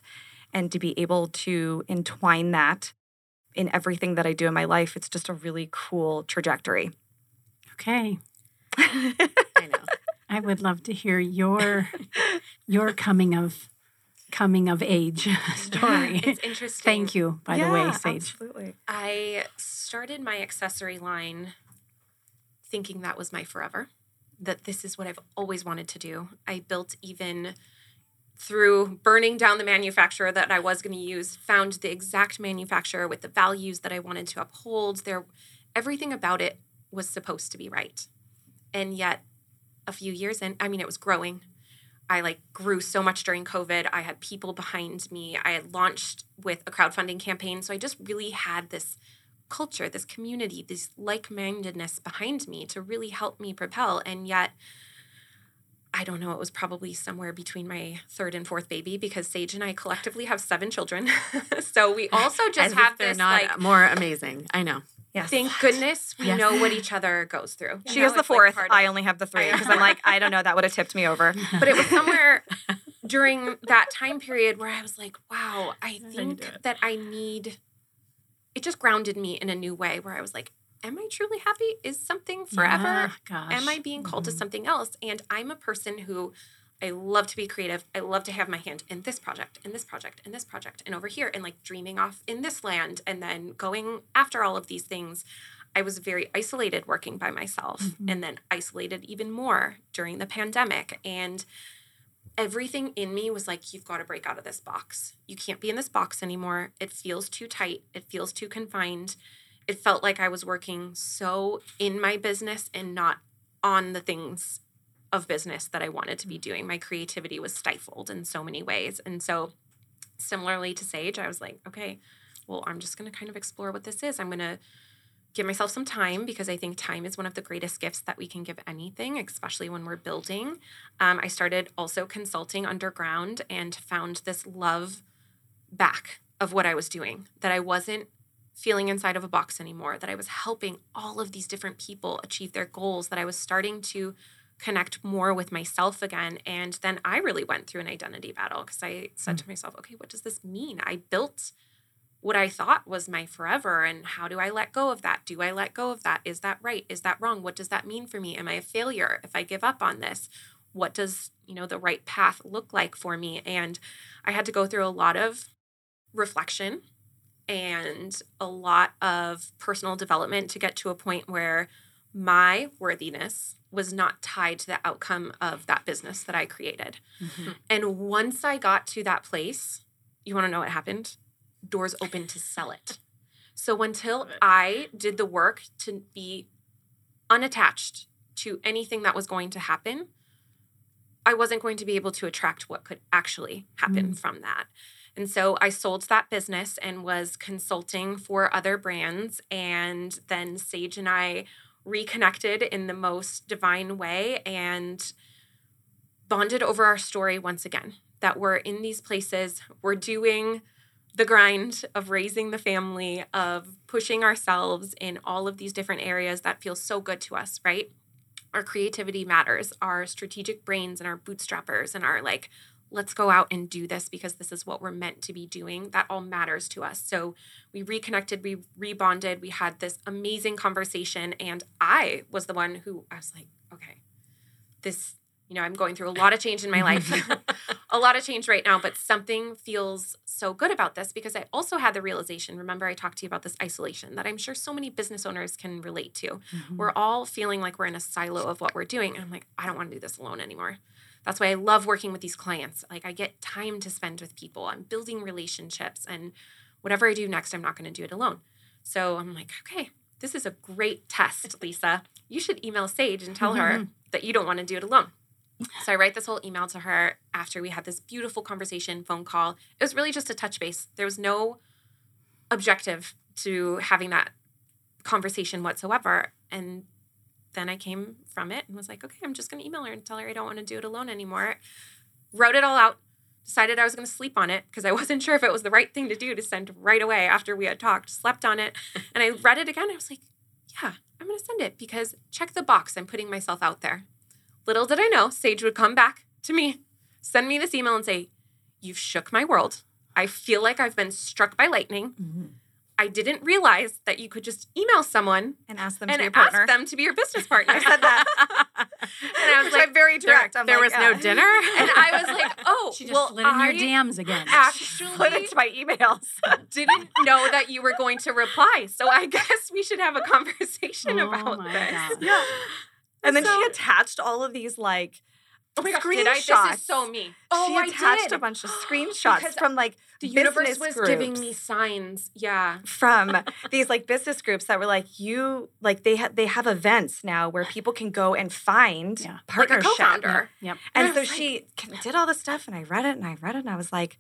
And to be able to entwine that in everything that I do in my life, it's just a really cool trajectory. Okay. I know. I would love to hear your your coming of coming of age story. It's interesting. Thank you, by the way, Sage. Absolutely. I started my accessory line thinking that was my forever, that this is what I've always wanted to do. I built even through burning down the manufacturer that I was going to use, found the exact manufacturer with the values that I wanted to uphold. There everything about it was supposed to be right. And yet a few years in, I mean it was growing. I like grew so much during COVID. I had people behind me. I had launched with a crowdfunding campaign. So I just really had this culture, this community, this like mindedness behind me to really help me propel. And yet, I don't know, it was probably somewhere between my third and fourth baby because Sage and I collectively have seven children. so we also just As if have they're this not like, more amazing. I know. Yes. thank goodness we Yes. know what each other goes through. She You is know, the it's like fourth. I only have the three because I'm like, I don't know. That would have tipped me over. but it was somewhere during that time period where I was like, wow, I think do it. that I need it just grounded me in a new way where I was like, am I truly happy? Is something forever? Yeah, gosh. Am I being called to Mm-hmm. something else? And I'm a person who I love to be creative. I love to have my hand in this project, in this project, in this project, and over here, and like dreaming off in this land, and then going after all of these things. I was very isolated working by myself, Mm-hmm. and then isolated even more during the pandemic. And everything in me was like, you've got to break out of this box. You can't be in this box anymore. It feels too tight, it feels too confined. It felt like I was working so in my business and not on the things of business that I wanted to be doing. My creativity was stifled in so many ways. And so, similarly to Sage, I was like, okay, well, I'm just going to kind of explore what this is. I'm going to give myself some time because I think time is one of the greatest gifts that we can give anything, especially when we're building. Um, I started also consulting underground and found this love back of what I was doing, that I wasn't feeling inside of a box anymore, that I was helping all of these different people achieve their goals, that I was starting to connect more with myself again. And then I really went through an identity battle because I said mm. to myself, okay, what does this mean? I built what I thought was my forever. And how do I let go of that? Do I let go of that? Is that right? Is that wrong? What does that mean for me? Am I a failure if I give up on this? What does, you know, the right path look like for me? And I had to go through a lot of reflection and a lot of personal development to get to a point where my worthiness was not tied to the outcome of that business that I created. Mm-hmm. And once I got to that place, you want to know what happened? Doors open to sell it. So until I did the work to be unattached to anything that was going to happen, I wasn't going to be able to attract what could actually happen mm. from that. And so I sold that business and was consulting for other brands. And then Sage and I reconnected in the most divine way and bonded over our story once again that we're in these places, we're doing the grind of raising the family, of pushing ourselves in all of these different areas that feel so good to us, right? Our creativity matters, our strategic brains and our bootstrappers and our like let's go out and do this because this is what we're meant to be doing. That all matters to us. So we reconnected, we rebonded, we had this amazing conversation. And I was the one who I was like, okay, this, you know, I'm going through a lot of change in my life, a lot of change right now, but something feels so good about this because I also had the realization. Remember, I talked to you about this isolation that I'm sure so many business owners can relate to. Mm-hmm. We're all feeling like we're in a silo of what we're doing. And I'm like, I don't want to do this alone anymore. That's why I love working with these clients. Like I get time to spend with people. I'm building relationships and whatever I do next, I'm not going to do it alone. So I'm like, okay, this is a great test, Lisa. You should email Sage and tell her mm-hmm. that you don't want to do it alone. So I write this whole email to her after we had this beautiful conversation, phone call. It was really just a touch base. There was no objective to having that conversation whatsoever. And then I came from it and was like, okay, I'm just going to email her and tell her I don't want to do it alone anymore. Wrote it all out, decided I was going to sleep on it because I wasn't sure if it was the right thing to do to send right away after we had talked. Slept on it and I read it again. I was like, yeah, I'm going to send it because check the box. I'm putting myself out there. Little did I know, Sage would come back to me, send me this email and say, You've shook my world. I feel like I've been struck by lightning. Mm-hmm. I didn't realize that you could just email someone and ask them to be your partner. ask them to be your business partner. I said that, and I was like, I'm very direct. There, I'm there like, was no oh. dinner, and I was like, oh, she just well, slid in I your DMs again. Actually, put into my emails. didn't know that you were going to reply, so I guess we should have a conversation oh about my this. God. Yeah, and then So- she attached all of these like Oh my gosh, screenshots. did I? This is so me. Oh, she I attached did. a bunch of screenshots Because from like the universe was groups. giving me signs. Yeah. from these like business groups that were like you like they have they have events now where people can go and find Yeah. Like a co-founder. Yep. And And so like- she did all this stuff, and I read it and I read it, and I was like,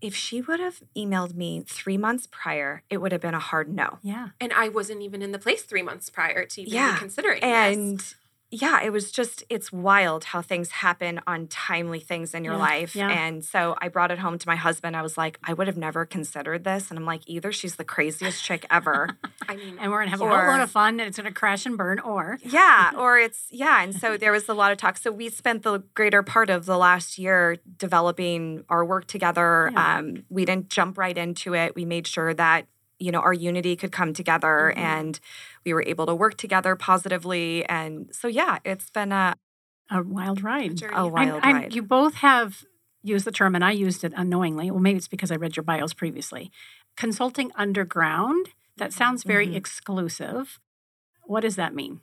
if she would have emailed me three months prior, it would have been a hard no. Yeah. And I wasn't even in the place three months prior to even Yeah. considering this. And yeah, it was just, it's wild how things happen on timely things in your Yeah, life. yeah. And so I brought it home to my husband. I was like, I would have never considered this. And I'm like, either she's the craziest chick ever. I mean, And we're gonna have a Or- whole load of fun, and it's gonna crash and burn, or yeah, or it's, yeah. And so there was a lot of talk. So we spent the greater part of the last year developing our work together. Yeah. Um, we didn't jump right into it. We made sure that, you know, our unity could come together Mhm. and we were able to work together positively. And so, yeah, it's been a, a wild ride. journey. a wild I'm- ride. You both have used the term, and I used it unknowingly. Well, maybe it's because I read your bios previously. Consulting underground. That sounds very Mhm. exclusive. What does that mean?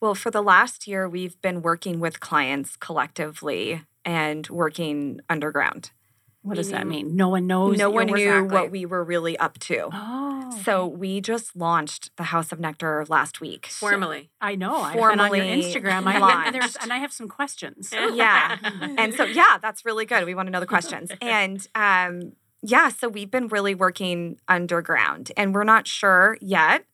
Well, for the last year, we've been working with clients collectively and working underground. What does that mean? No one knows. no one knew exactly. what we were really up to. Oh, So we just launched the House of Nectar last week. formally. I know. I've been on your formally Instagram. I, launched. and, there's, and I have some questions. Yeah. and so yeah, that's really good. We want to know the questions. And um yeah, so we've been really working underground and we're not sure yet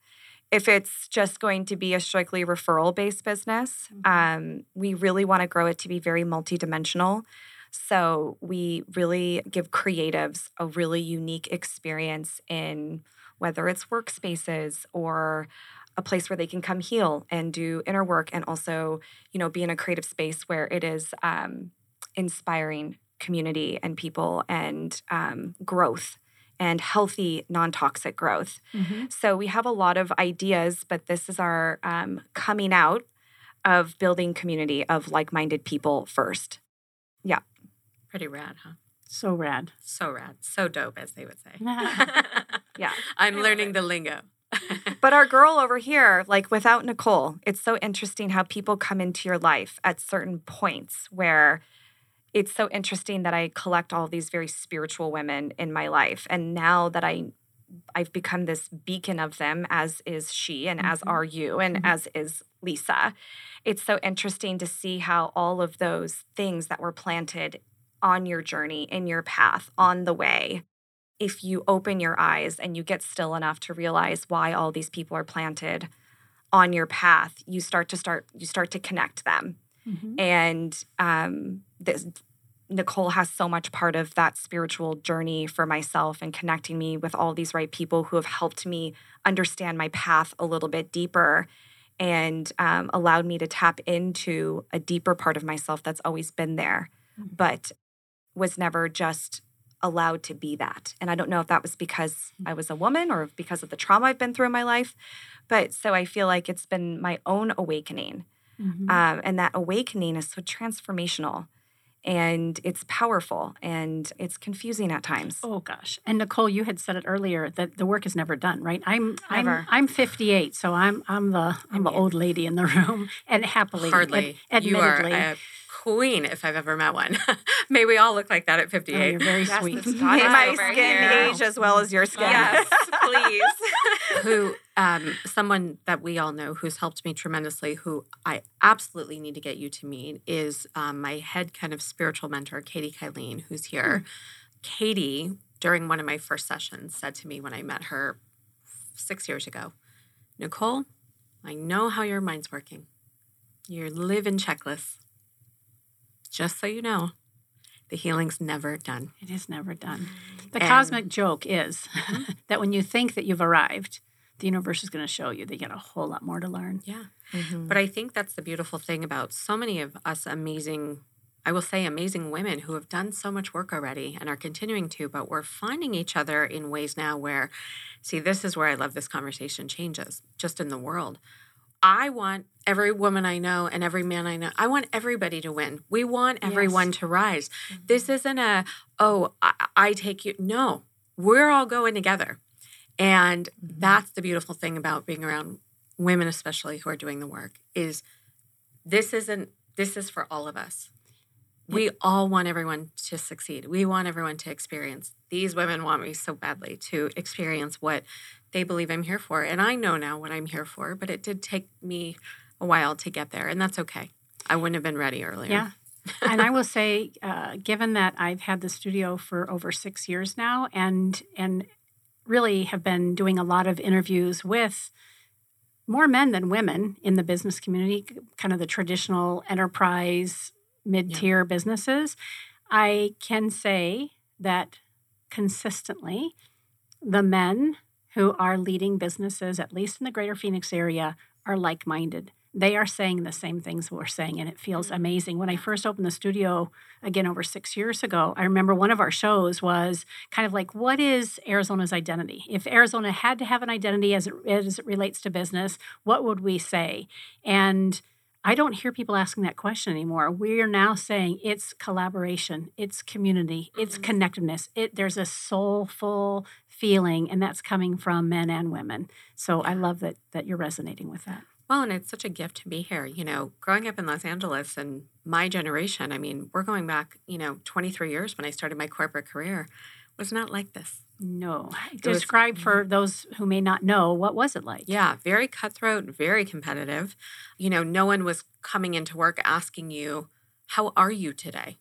if it's just going to be a strictly referral based business. Mhm. Um, we really want to grow it to be very multidimensional. So we really give creatives a really unique experience in whether it's workspaces or a place where they can come heal and do inner work and also you know be in a creative space where it is um, inspiring community and people and um, growth and healthy non-toxic growth. Mm-hmm. so we have a lot of ideas but this is our um, coming out of building community of like-minded people first Pretty rad, huh? So rad. So rad. So dope, as they would say. yeah I'm love learning the lingo. But our girl over here, like without Nicole, it's so interesting how people come into your life at certain points where it's so interesting that I collect all these very spiritual women in my life. And now that I I've become this beacon of them, as is she, and as Mhm. are you, and Mhm. as is Lisa. It's so interesting to see how all of those things that were planted on your journey, in your path, on the way, if you open your eyes and you get still enough to realize why all these people are planted on your path, you start to start you start to connect them. Mhm. And um, this, Nicole has so much part of that spiritual journey for myself and connecting me with all these right people who have helped me understand my path a little bit deeper and um, allowed me to tap into a deeper part of myself that's always been there, Mhm. but was never just allowed to be that. And I don't know if that was because I was a woman or because of the trauma I've been through in my life. But so I feel like it's been my own awakening. Mhm. Um, and that awakening is so transformational and it's powerful and it's confusing at times. Oh gosh. And Nicole, you had said it earlier that the work is never done, right? I'm Never. I'm I'm 58, so I'm I'm the I'm the old lady in the room and happily ad- Hardly. You are admittedly. a queen if I've ever met one. May we all look like that at oh, 58. you're very Yes, sweet. May my skin here. age as well as your skin. Yes, please. who um, someone that we all know who's helped me tremendously who i absolutely need to get you to meet is um, my head kind of spiritual mentor katie kylene who's here. Katie during one of my first sessions said to me when i met her six years ago nicole i know how your mind's working. You live in checklists just so you know the healing's never done. It is never done. The And- cosmic joke is that when you think that you've arrived, the universe is going to show you that you got a whole lot more to learn. yeah Mhm. But I think that's the beautiful thing about so many of us amazing, I will say amazing women who have done so much work already and are continuing to, but we're finding each other in ways now where, see, this is where I love this conversation changes just in the world. I want every woman I know and every man I know, I want everybody to win. We want everyone to rise. This isn't a, oh, I, I take you. No, we're all going together. And that's the beautiful thing about being around women especially who are doing the work is this isn't this is for all of us. We all want everyone to succeed. We want everyone to experience these women want me so badly to experience what they believe i'm here for. And i know now what i'm here for but it did take me a while to get there and that's okay. I wouldn't have been ready earlier. Yeah. and I will say, uh, given that I've had the studio for over six years now, and and really have been doing a lot of interviews with more men than women in the business community, kind of the traditional enterprise mid-tier businesses, I can say that consistently, the men who are leading businesses, at least in the greater Phoenix area, are like minded. They are saying the same things we're saying, and it feels amazing. When I first opened the studio, again over six years ago, I remember one of our shows was kind of like, What is Arizona's identity? If Arizona had to have an identity as it, as it relates to business, what would we say? And I don't hear people asking that question anymore. We are now saying it's collaboration, it's community, it's Mhm. connectedness. It there's a soulful feeling, and that's coming from men and women. So I love that that you're resonating with that. Well, and it's such a gift to be here. You know, growing up in Los Angeles and my generation, I mean, we're going back, you know, 23 years when I started my corporate career, was not like this. No, was- describe for those who may not know what was it like. Yeah, very cutthroat, very competitive. You know, no one was coming into work asking you, How are you today?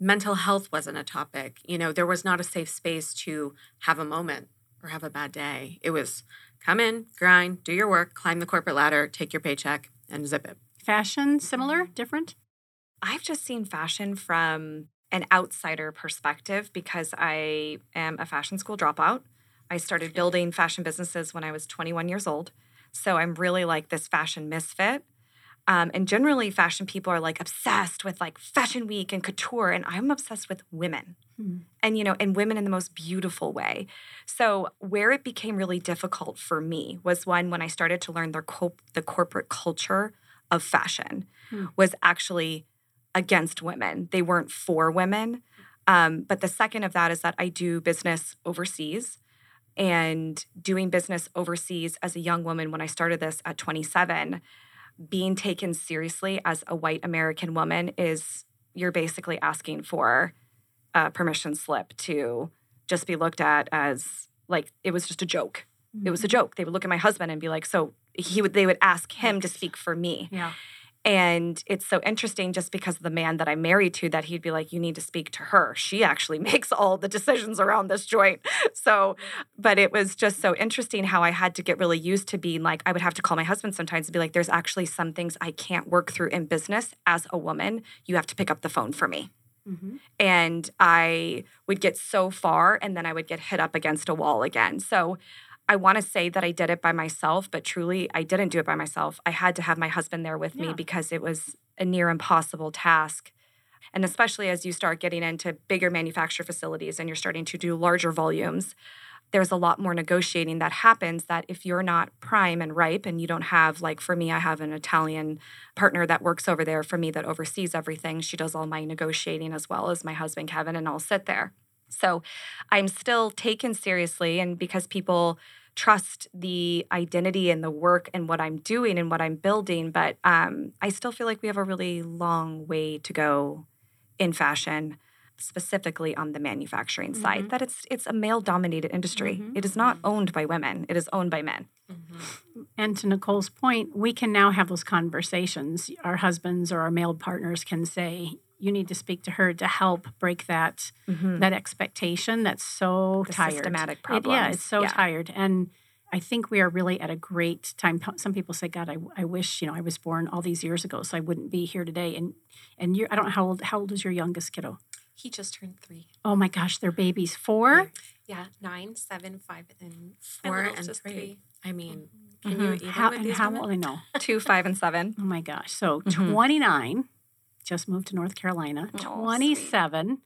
Mental health wasn't a topic. You know, there was not a safe space to have a moment or have a bad day. It was come in, grind, do your work, climb the corporate ladder, take your paycheck, and zip it. Fashion similar, different. I've just seen fashion from an outsider perspective because I am a fashion school dropout. I started building fashion businesses when I was 21 years old. So I'm really like this fashion misfit. Um, and generally, fashion people are like obsessed with like fashion week and couture, and I'm obsessed with women, Hmm. and you know, and women in the most beautiful way. So where it became really difficult for me was one when I started to learn the co- the corporate culture of fashion Hmm. was actually against women. They weren't for women. Um, but the second of that is that I do business overseas. And doing business overseas as a young woman when I started this at 27, being taken seriously as a white American woman is you're basically asking for a permission slip to just be looked at as like it was just a joke. It was a mm-hmm. joke. They would look at my husband and be like, so he would they would ask him to speak for me. Yeah. And it's so interesting just because of the man that I'm married to that he'd be like, you need to speak to her. She actually makes all the decisions around this joint. So, but it was just so interesting how I had to get really used to being like, I would have to call my husband sometimes and be like, there's actually some things I can't work through in business as a woman. You have to pick up the phone for me. Mhm. And I would get so far and then I would get hit up against a wall again. So, I want to say that I did it by myself, but truly I didn't do it by myself. I had to have my husband there with Yeah. me because it was a near impossible task. And especially as you start getting into bigger manufacture facilities and you're starting to do larger volumes, there's a lot more negotiating that happens that if you're not prime and ripe and you don't have like for me I have an Italian partner that works over there for me that oversees everything. She does all my negotiating as well as my husband Kevin and I'll sit there. So I'm still taken seriously. And because people trust the identity and the work and what I'm doing and what I'm building, but um, I still feel like we have a really long way to go in fashion, specifically on the manufacturing side. Mm-hmm. That it's it's a male dominated industry. Mm-hmm. It is not mm-hmm. owned by women. It is owned by men. And to Nicole's point, we can now have those conversations. Our husbands or our male partners can say, "You need to speak to her to help break that that expectation that's so The tired." systematic It- yeah, it's so Yeah. tired, and I think we are really at a great time. Some people say, "God, I, I wish you know I was born all these years ago, so I wouldn't be here today." And and you're, I don't know how old how old is your youngest kiddo? He just turned three. Oh my gosh, they're babies. Four. Yeah, nine, seven, five, and Four and just three. three. I mean, can you even How with and these how women? old? I know. Two, five, and seven. Oh my gosh. So Mhm. 29, just moved to North Carolina. Oh, 27,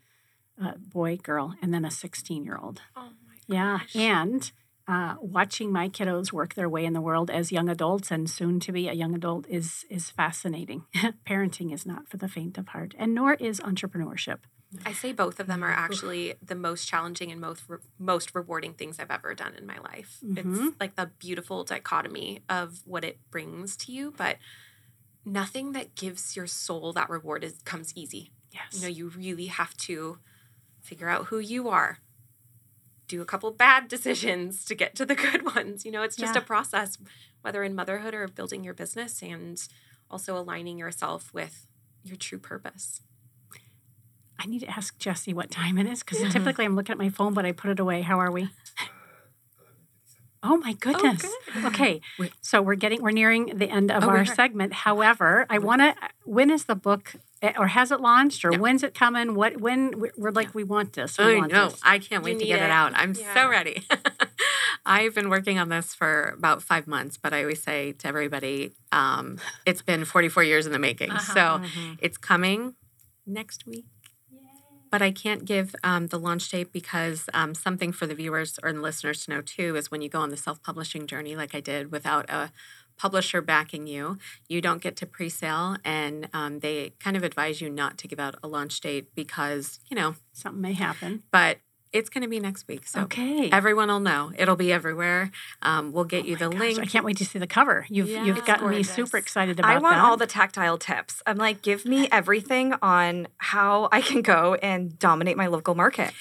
uh, boy, girl, and then a 16 year old. Oh my Yeah. And uh, watching my kiddos work their way in the world as young adults and soon to be a young adult is is fascinating. Parenting is not for the faint of heart, and nor is entrepreneurship. I say both of them are actually the most challenging and most re- most rewarding things I've ever done in my life. Mhm. It's like the beautiful dichotomy of what it brings to you, but nothing that gives your soul that reward is comes easy. Yes. You know, you really have to figure out who you are. Do a couple bad decisions to get to the good ones. You know, it's just Yeah. a process, whether in motherhood or building your business and also aligning yourself with your true purpose. I need to ask Jesse what time it is because typically I'm looking at my phone, but I put it away. How are we? Oh my goodness. okay. Wait. So we're getting we're nearing the end of Oh, our segment. However, I want to when is the book eh, or has it launched or Yeah. when's it coming? What when we're, we're like we want this. We I want know. this. I can't wait You to get it it. out. I'm Yeah. so ready. I've been working on this for about five months, but I always say to everybody, um, it's been 44 years in the making. Uh-huh. So Mm-hmm. it's coming next week. But I can't give um, the launch date because um, something for the viewers or the listeners to know too is when you go on the self publishing journey, like I did, without a publisher backing you, you don't get to pre sale. And um, they kind of advise you not to give out a launch date because, you know, Something may happen. but it's going to be next week. So okay. everyone will know. It'll be everywhere. Um, we'll get you the Gosh, link. I can't wait to see the cover. You've Yeah. you've gotten me super excited about it. I want that. all the tactile tips. I'm like, give me everything on how I can go and dominate my local market.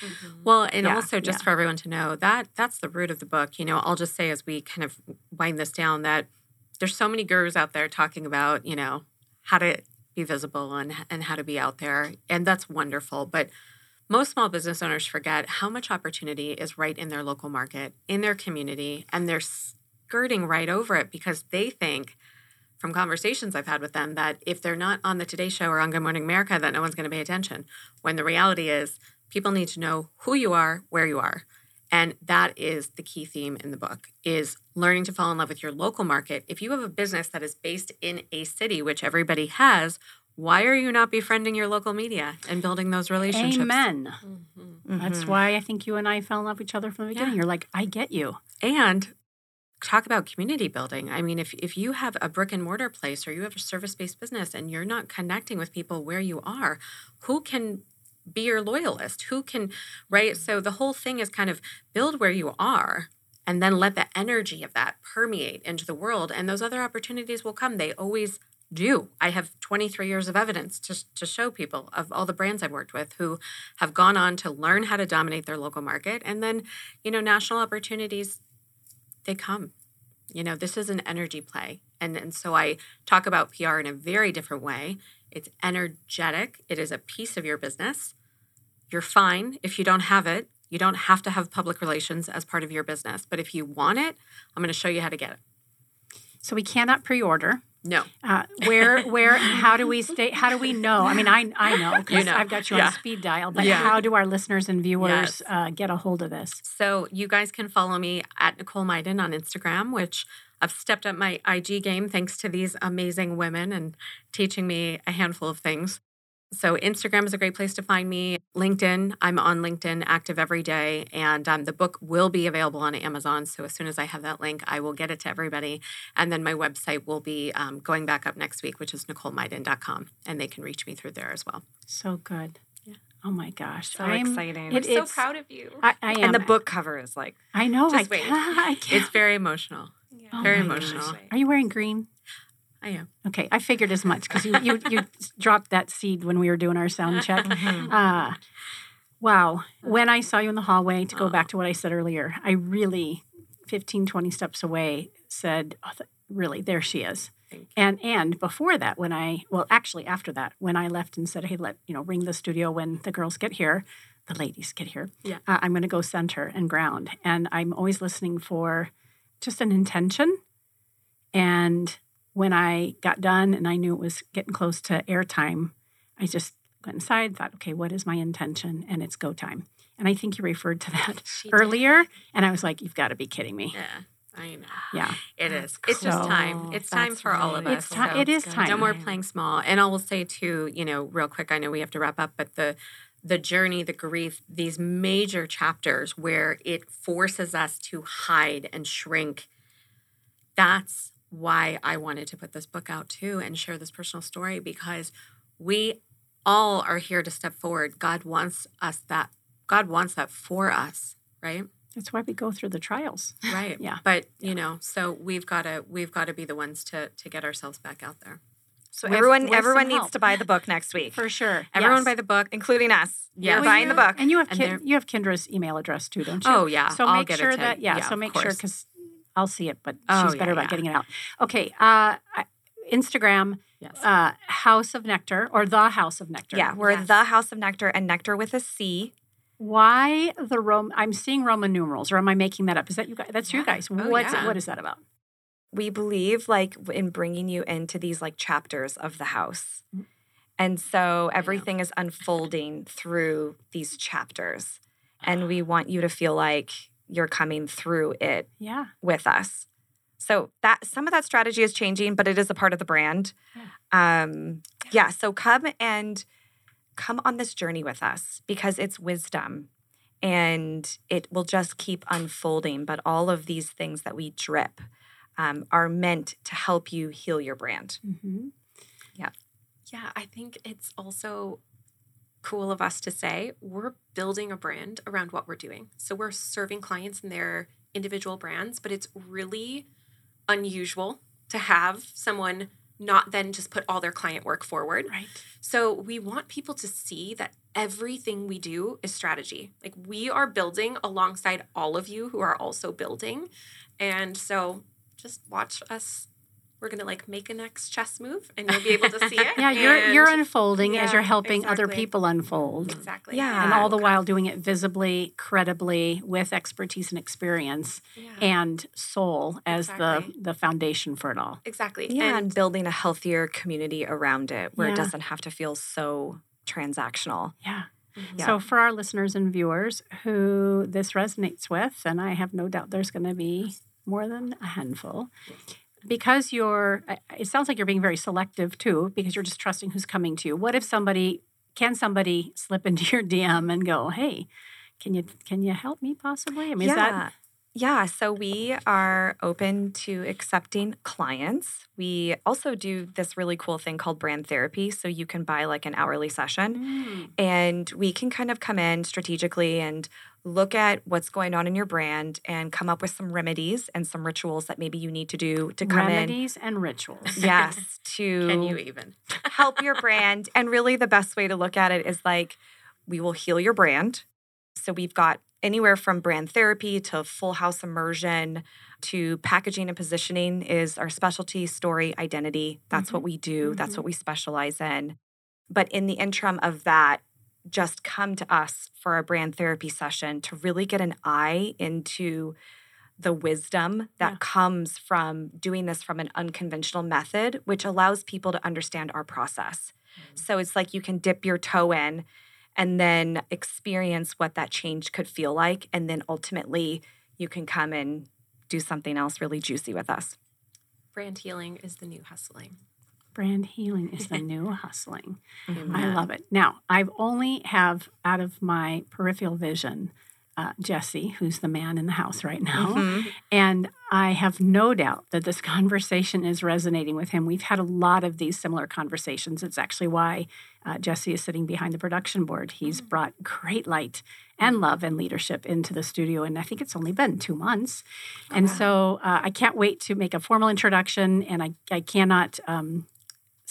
Well, and Yeah, also just yeah. for everyone to know that that's the root of the book. You know, I'll just say as we kind of wind this down that there's so many gurus out there talking about, you know, how to be visible and and how to be out there, and that's wonderful. But most small business owners forget how much opportunity is right in their local market, in their community, and they're skirting right over it because they think from conversations I've had with them that if they're not on the Today Show or on Good Morning America, that no one's going to pay attention. When the reality is, people need to know who you are, where you are. And that is the key theme in the book is learning to fall in love with your local market. If you have a business that is based in a city, which everybody has, why are you not befriending your local media and building those relationships? Amen. Mm-hmm. That's why I think you and I fell in love with each other from the beginning. Yeah. You're like, I get you. And talk about community building. I mean, if, if you have a brick and mortar place or you have a service based business and you're not connecting with people where you are, who can be your loyalist? Who can, right? So the whole thing is kind of build where you are and then let the energy of that permeate into the world. And those other opportunities will come. They always do. I have 23 years of evidence to, to show people of all the brands I've worked with who have gone on to learn how to dominate their local market. And then, you know, national opportunities, they come. You know, this is an energy play. And, and so I talk about PR in a very different way. It's energetic, it is a piece of your business. You're fine if you don't have it. You don't have to have public relations as part of your business. But if you want it, I'm going to show you how to get it. So we cannot pre-order. No. Uh, where, where, how do we stay? How do we know? I mean, I, I know because know. I've got you Yeah. on speed dial. But Yeah. how do our listeners and viewers Yes. uh, get a hold of this? So you guys can follow me at Nicole Myden on Instagram, which I've stepped up my IG game thanks to these amazing women and teaching me a handful of things. So Instagram is a great place to find me. LinkedIn, I'm on LinkedIn, active every day, and um, the book will be available on Amazon. So as soon as I have that link, I will get it to everybody. And then my website will be um, going back up next week, which is NicoleMyden.com, and they can reach me through there as well. So good. Oh my gosh. So I'm- exciting. It, I'm so proud of you. I, I am. and the book cover is like I know. I wait. can't. I can't. It's very emotional. Yeah. Oh very emotional. gosh. Are you wearing green? I am. Okay, I figured as much because you, you you dropped that seed when we were doing our sound check. Mm-hmm. Uh, wow. When I saw you in the hallway, to go back to what I said earlier, I really, 15, 20 steps away, said, oh, th- really, there she is. And and before that, when I well, actually after that, when I left and said, "Hey, let you know, ring the studio when the girls get here, the ladies get here. Yeah. uh, I'm going to go center and ground." And I'm always listening for just an intention. And when I got done and I knew it was getting close to airtime, I just went inside, thought, "Okay, what is my intention?" And it's go time. And I think you referred to that She did. earlier, and I was like, "You've got to be kidding me!" Yeah, I know. Yeah. It is. It's just time. It's time That's for all of really us. It's ti- so it is good. time. No more playing small. And I will say too, you know, real quick. I know we have to wrap up, but the the journey, the grief, these major chapters where it forces us to hide and shrink. That's why I wanted to put this book out too and share this personal story because we all are here to step forward. God wants us that. God wants that for us, right? That's why we go through the trials. Right. Yeah. But you know, so we've got to we've got to be the ones to to get ourselves back out there. so With- everyone with everyone needs help. to buy the book next week, For sure. Everyone Yes. buy the book. including us. Yeah, You're Well, buying the book. And you have And Ken, you have Kendra's email address too, don't you? Oh yeah. So I'll make get sure it to, that yeah, so make sure course. Because I'll see it, but Oh, she's yeah, better about yeah. getting it out. Okay, uh, Instagram, Yes. uh, House of Nectar or the House of Nectar. Yeah, we're Yes. the House of Nectar and Nectar with a C. Why the Rome? I'm seeing Roman numerals, or am I making that up? Is that you guys? That's you guys. Oh, What's yeah. what is that about? We believe like in bringing you into these like chapters of the house. And so everything is unfolding through these chapters. And we want you to feel like you're coming through it Yeah. with us. So that some of that strategy is changing, but it is a part of the brand. Um, yeah. So come and come on this journey with us because it's wisdom and it will just keep unfolding. But all of these things that we drip um, are meant to help you heal your brand. hmm Yeah, I think it's also cool of us to say we're building a brand around what we're doing. So we're serving clients in their individual brands, but it's really unusual to have someone not then just put all their client work forward. Right. So we want people to see that everything we do is strategy. Like we are building alongside all of you who are also building. And so just watch us we're gonna like make a next chess move, and you'll be able to see it. Yeah, you're you're And- unfolding as you're helping other people unfold. exactly. Yeah. And all the while doing it visibly, credibly, with expertise and experience Yeah. and soul as Exactly. the the foundation for it all. exactly. Yeah, and, and building a healthier community around it where Yeah. it doesn't have to feel so transactional. Yeah. Yeah. So for our listeners and viewers who this resonates with, and I have no doubt there's going to be more than a handful, because you're, it sounds like you're being very selective too, because you're just trusting who's coming to you. What if somebody, can somebody slip into your DM and go, hey, can you can you help me possibly? I mean, is that Yeah, so we are open to accepting clients. We also do this really cool thing called brand therapy. So you can buy like an hourly session Mm, and we can kind of come in strategically and look at what's going on in your brand and come up with some remedies and some rituals that maybe you need to do to come in remedies and rituals? Yes, to Can you even? help your brand. And really, the best way to look at it is like, we will heal your brand. So we've got anywhere from brand therapy to full house immersion to packaging and positioning is our specialty story identity. That's what mm-hmm. we do, that's mm-hmm. what we specialize in. But in the interim of that, just come to us for a brand therapy session to really get an eye into the wisdom that Yeah. comes from doing this from an unconventional method, which allows people to understand our process. Mm-hmm. So it's like you can dip your toe in and then experience what that change could feel like. And then ultimately, you can come and do something else really juicy with us. brand healing is the new hustling. Brand healing is the new hustling. I love it. Now, I've only have out of my peripheral vision uh, Jesse, who's the man in the house right now, Mhm. and I have no doubt that this conversation is resonating with him. We've had a lot of these similar conversations. It's actually why uh, Jesse is sitting behind the production board. He's brought great light and love and leadership into the studio, and I think it's only been two months. And so uh, I can't wait to make a formal introduction, and I, I cannot. Um,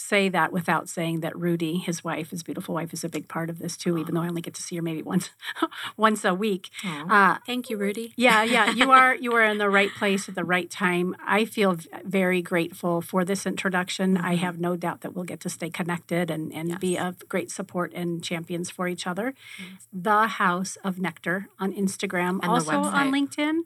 say that without saying that Rudy, his wife, his beautiful wife, is a big part of this too. Even though I only get to see her maybe once, once a week. Uh, Thank you, Rudy. yeah, yeah, you are you are in the right place at the right time. I feel very grateful for this introduction. I have no doubt that we'll get to stay connected and and be of great support and champions for each other. The House of Nectar on Instagram, the also on. LinkedIn.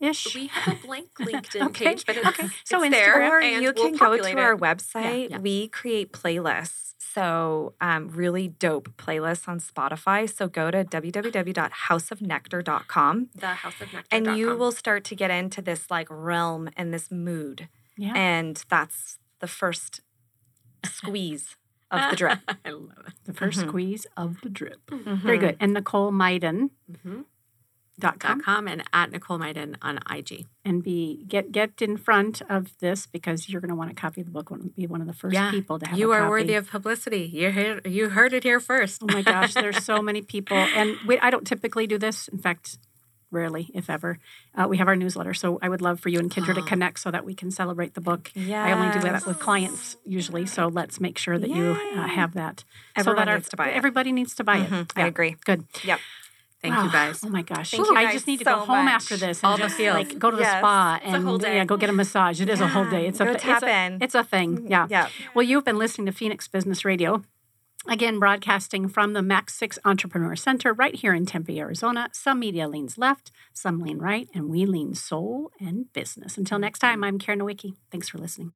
Ish. We have a blank LinkedIn Okay, page, but it's, okay. So it's there. Instagram- Or and you we'll can go populate to our it. website. yeah. We create playlists. So, um, really dope playlists on Spotify. So, go to www.houseofnectar.com The House of Nectar. and you will start to get into this like realm and this mood. yeah. And that's the first squeeze of the drip. I love it. the 1st Mhm. squeeze of the drip. Mm-hmm. Very good. And Nicole Myden. Mhm. Dot com com and at Nicole Myden on IG. and be get get in front of this because you're going to want to copy of the book and be one of the first Yeah, people to have it. You are worthy of publicity. You heard, you heard it here first. Oh my gosh, there's so many people, and we, I don't typically do this. In fact, rarely, if ever. Uh, we have our newsletter, so I would love for you and Kendra to connect so that we can celebrate the book. I only do that with clients usually, so let's make sure that you uh, have that. Everyone so that our- needs to buy it. Everybody needs to buy it. Mhm, I Yeah, agree. Good. Yep. Thank Wow. you ah, guys. Oh my gosh. Thank you I just need to so go home much. after this and All the just like go to the Yes. spa It's a and whole day. yeah, go get a massage. It is a whole day. It's Go a tap it's a, in. It's a thing. Mm, yeah. Yeah. Well, you've been listening to Phoenix Business Radio. Again, broadcasting from the MAC6 Entrepreneur Center right here in Tempe, Arizona. Some media leans left, some lean right, and we lean soul and business. Until next time, I'm Karen Nowicki. Thanks for listening.